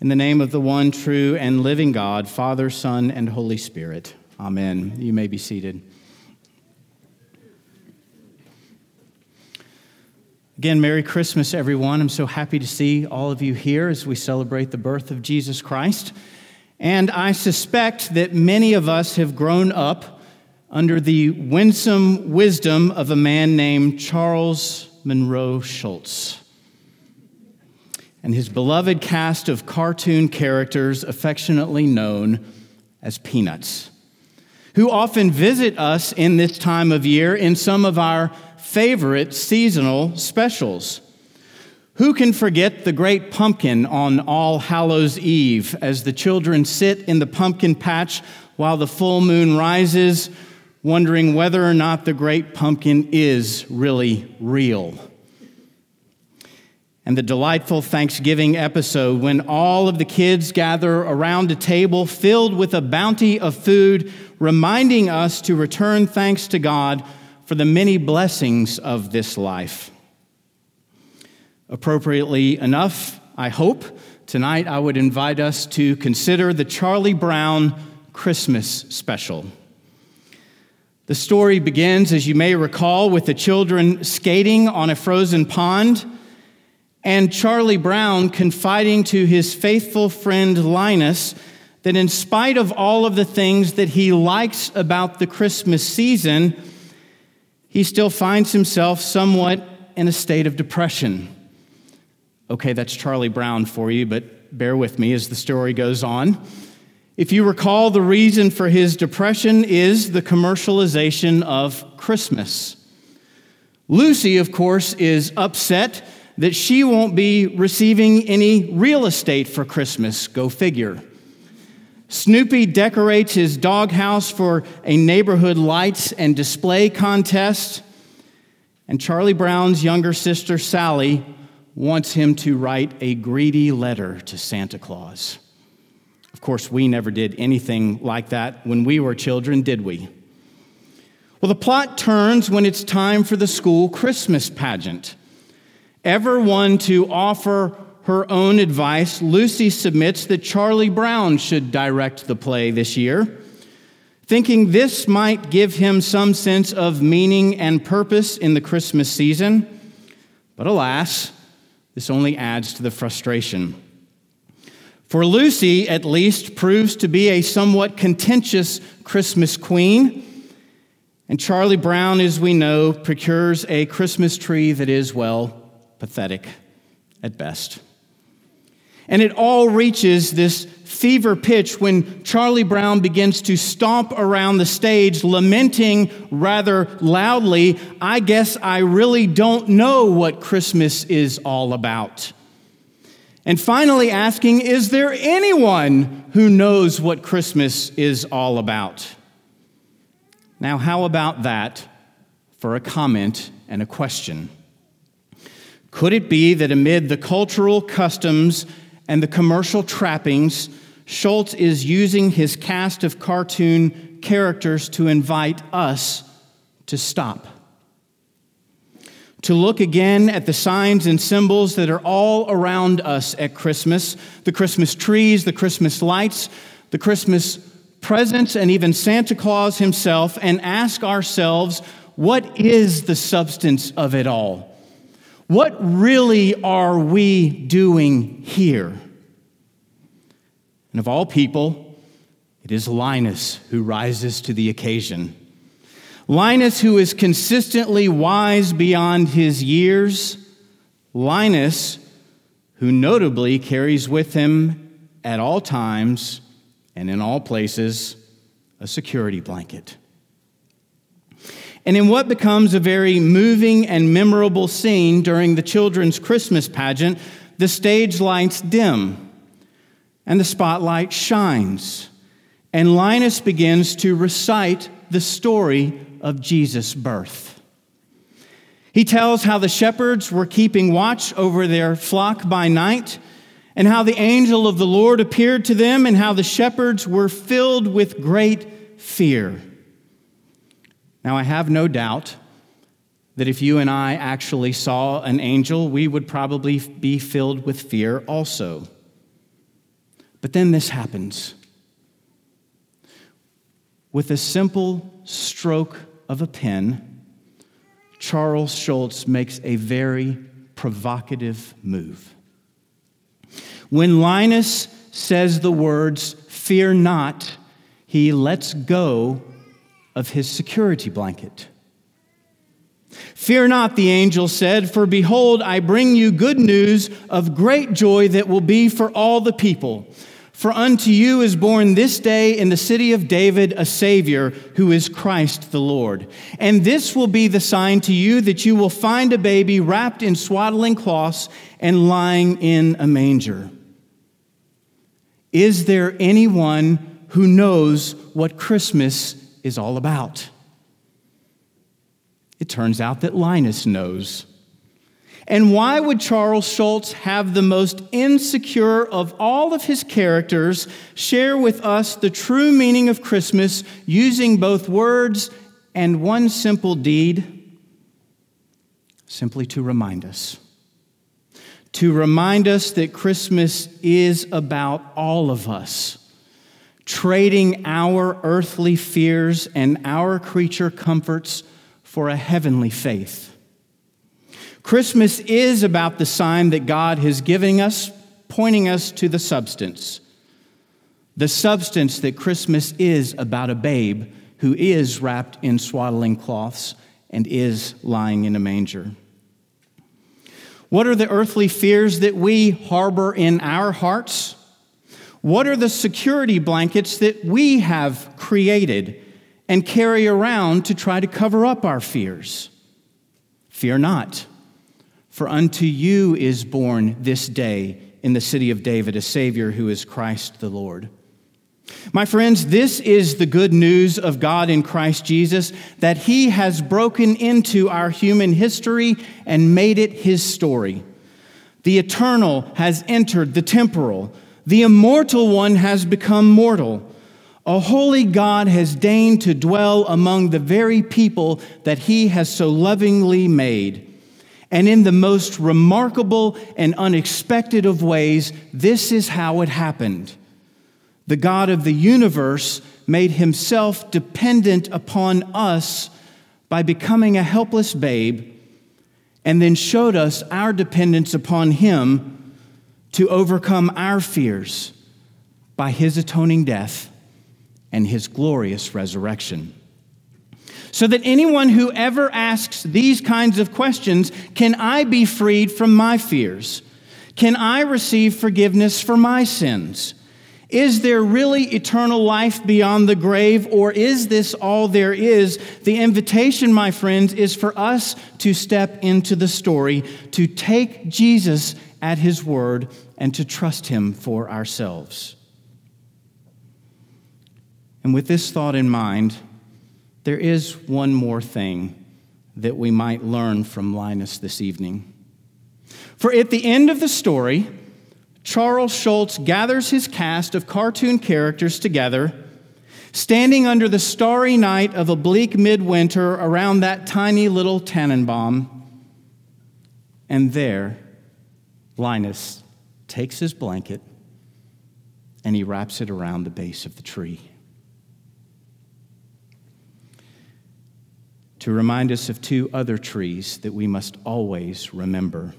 In the name of the one true and living God, Father, Son, and Holy Spirit. Amen. You may be seated. Again, Merry Christmas, everyone. I'm so happy to see all of you here as we celebrate the birth of Jesus Christ. And I suspect that many of us have grown up under the winsome wisdom of a man named Charles Monroe Schulz and his beloved cast of cartoon characters, affectionately known as Peanuts, who often visit us in this time of year in some of our favorite seasonal specials. Who can forget the great pumpkin on All Hallows Eve as the children sit in the pumpkin patch while the full moon rises, wondering whether or not the great pumpkin is really real? And the delightful Thanksgiving episode when all of the kids gather around a table filled with a bounty of food, reminding us to return thanks to God for the many blessings of this life. Appropriately enough, I hope, tonight I would invite us to consider the Charlie Brown Christmas special. The story begins, as you may recall, with the children skating on a frozen pond and Charlie Brown confiding to his faithful friend Linus that in spite of all of the things that he likes about the Christmas season, he still finds himself somewhat in a state of depression. Okay, that's Charlie Brown for you, but bear with me as the story goes on. If you recall, the reason for his depression is the commercialization of Christmas. Lucy, of course, is upset that she won't be receiving any real estate for Christmas. Go figure. Snoopy decorates his doghouse for a neighborhood lights and display contest. And Charlie Brown's younger sister, Sally, wants him to write a greedy letter to Santa Claus. Of course, we never did anything like that when we were children, did we? Well, the plot turns when it's time for the school Christmas pageant. Ever one to offer her own advice, Lucy submits that Charlie Brown should direct the play this year, thinking this might give him some sense of meaning and purpose in the Christmas season. But alas, this only adds to the frustration. For Lucy, at least, proves to be a somewhat contentious Christmas queen. And Charlie Brown, as we know, procures a Christmas tree that is, well, pathetic at best. And it all reaches this fever pitch when Charlie Brown begins to stomp around the stage, lamenting rather loudly, I guess I really don't know what Christmas is all about. And finally asking, Is there anyone who knows what Christmas is all about? Now, how about that for a comment and a question? Could it be that amid the cultural customs and the commercial trappings, Schulz is using his cast of cartoon characters to invite us to stop? To look again at the signs and symbols that are all around us at Christmas the Christmas trees, the Christmas lights, the Christmas presents, and even Santa Claus himself, and ask ourselves what is the substance of it all? What really are we doing here? And of all people, it is Linus who rises to the occasion. Linus, who is consistently wise beyond his years. Linus, who notably carries with him at all times and in all places a security blanket. And in what becomes a very moving and memorable scene during the children's Christmas pageant, the stage lights dim and the spotlight shines. And Linus begins to recite the story of Jesus' birth. He tells how the shepherds were keeping watch over their flock by night, and how the angel of the Lord appeared to them, and how the shepherds were filled with great fear. Now, I have no doubt that if you and I actually saw an angel, we would probably be filled with fear also. But then this happens. With a simple stroke of a pen, Charles Schulz makes a very provocative move. When Linus says the words, Fear not, he lets go of his security blanket. Fear not, the angel said, for behold, I bring you good news of great joy that will be for all the people. For unto you is born this day in the city of David a Savior, who is Christ the Lord. And this will be the sign to you that you will find a baby wrapped in swaddling cloths and lying in a manger. Is there anyone who knows what Christmas is all about? It turns out that Linus knows. And why would Charles Schulz have the most insecure of all of his characters share with us the true meaning of Christmas using both words and one simple deed? Simply to remind us. To remind us that Christmas is about all of us, trading our earthly fears and our creature comforts for a heavenly faith Christmas is about the sign that God has given us, pointing us to the substance. The substance that Christmas is about a babe who is wrapped in swaddling cloths and is lying in a manger. What are the earthly fears that we harbor in our hearts? What are the security blankets that we have created and carry around to try to cover up our fears? Fear not. For unto you is born this day in the city of David a Savior who is Christ the Lord. My friends, this is the good news of God in Christ Jesus that He has broken into our human history and made it His story. The eternal has entered the temporal, the immortal one has become mortal. A holy God has deigned to dwell among the very people that He has so lovingly made. And in the most remarkable and unexpected of ways, this is how it happened. The God of the universe made himself dependent upon us by becoming a helpless babe, and then showed us our dependence upon him to overcome our fears by his atoning death and his glorious resurrection so that anyone who ever asks these kinds of questions can I be freed from my fears? Can I receive forgiveness for my sins? Is there really eternal life beyond the grave, or is this all there is? The invitation, my friends, is for us to step into the story, to take Jesus at his word, and to trust him for ourselves. And with this thought in mind, there is one more thing that we might learn from Linus this evening. For at the end of the story, Charles Schulz gathers his cast of cartoon characters together, standing under the starry night of a bleak midwinter around that tiny little Tannenbaum. And there, Linus takes his blanket and he wraps it around the base of the tree. to remind us of two other trees that we must always remember.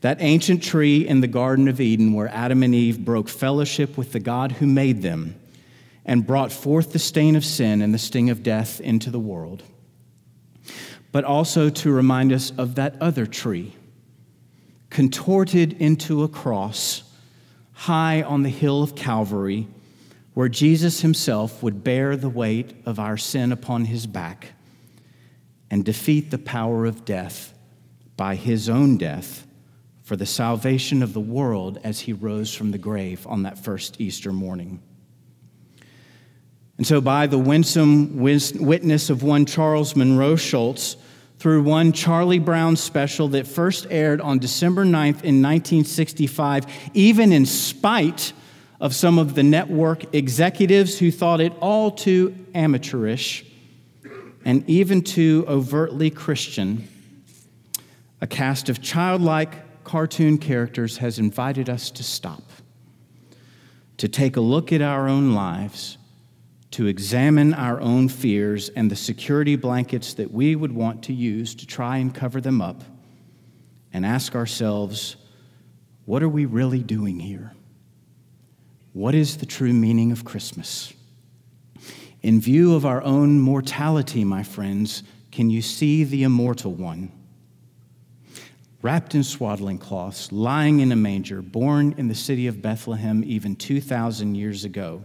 That ancient tree in the Garden of Eden, where Adam and Eve broke fellowship with the God who made them and brought forth the stain of sin and the sting of death into the world. But also to remind us of that other tree, contorted into a cross high on the hill of Calvary, where Jesus himself would bear the weight of our sin upon his back and defeat the power of death by his own death for the salvation of the world as he rose from the grave on that first Easter morning. And so, by the winsome witness of one Charles Monroe Schulz, through one Charlie Brown special that first aired on December 9th in 1965, even in spite of some of the network executives who thought it all too amateurish, and even too overtly Christian, a cast of childlike cartoon characters has invited us to stop, to take a look at our own lives, to examine our own fears and the security blankets that we would want to use to try and cover them up, and ask ourselves, what are we really doing here? What is the true meaning of Christmas? In view of our own mortality, my friends, can you see the immortal one? Wrapped in swaddling cloths, lying in a manger, born in the city of Bethlehem even 2,000 years ago.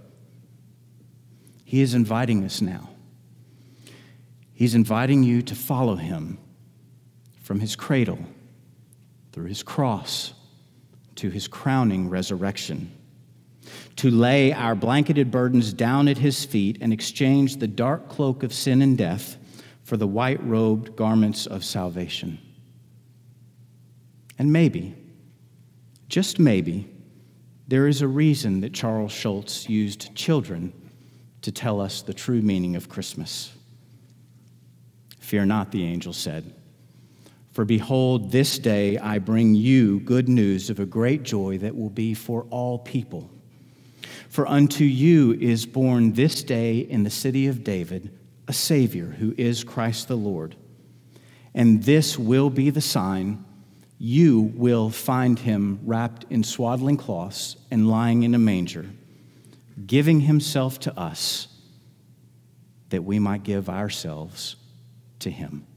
He is inviting us now. He's inviting you to follow him from his cradle, through his cross, to his crowning resurrection to lay our blanketed burdens down at his feet and exchange the dark cloak of sin and death for the white robed garments of salvation. And maybe, just maybe, there is a reason that Charles Schulz used children to tell us the true meaning of Christmas. Fear not, the angel said. For behold, this day I bring you good news of a great joy that will be for all people. For unto you is born this day in the city of David a Savior who is Christ the Lord. And this will be the sign you will find him wrapped in swaddling cloths and lying in a manger, giving himself to us that we might give ourselves to him.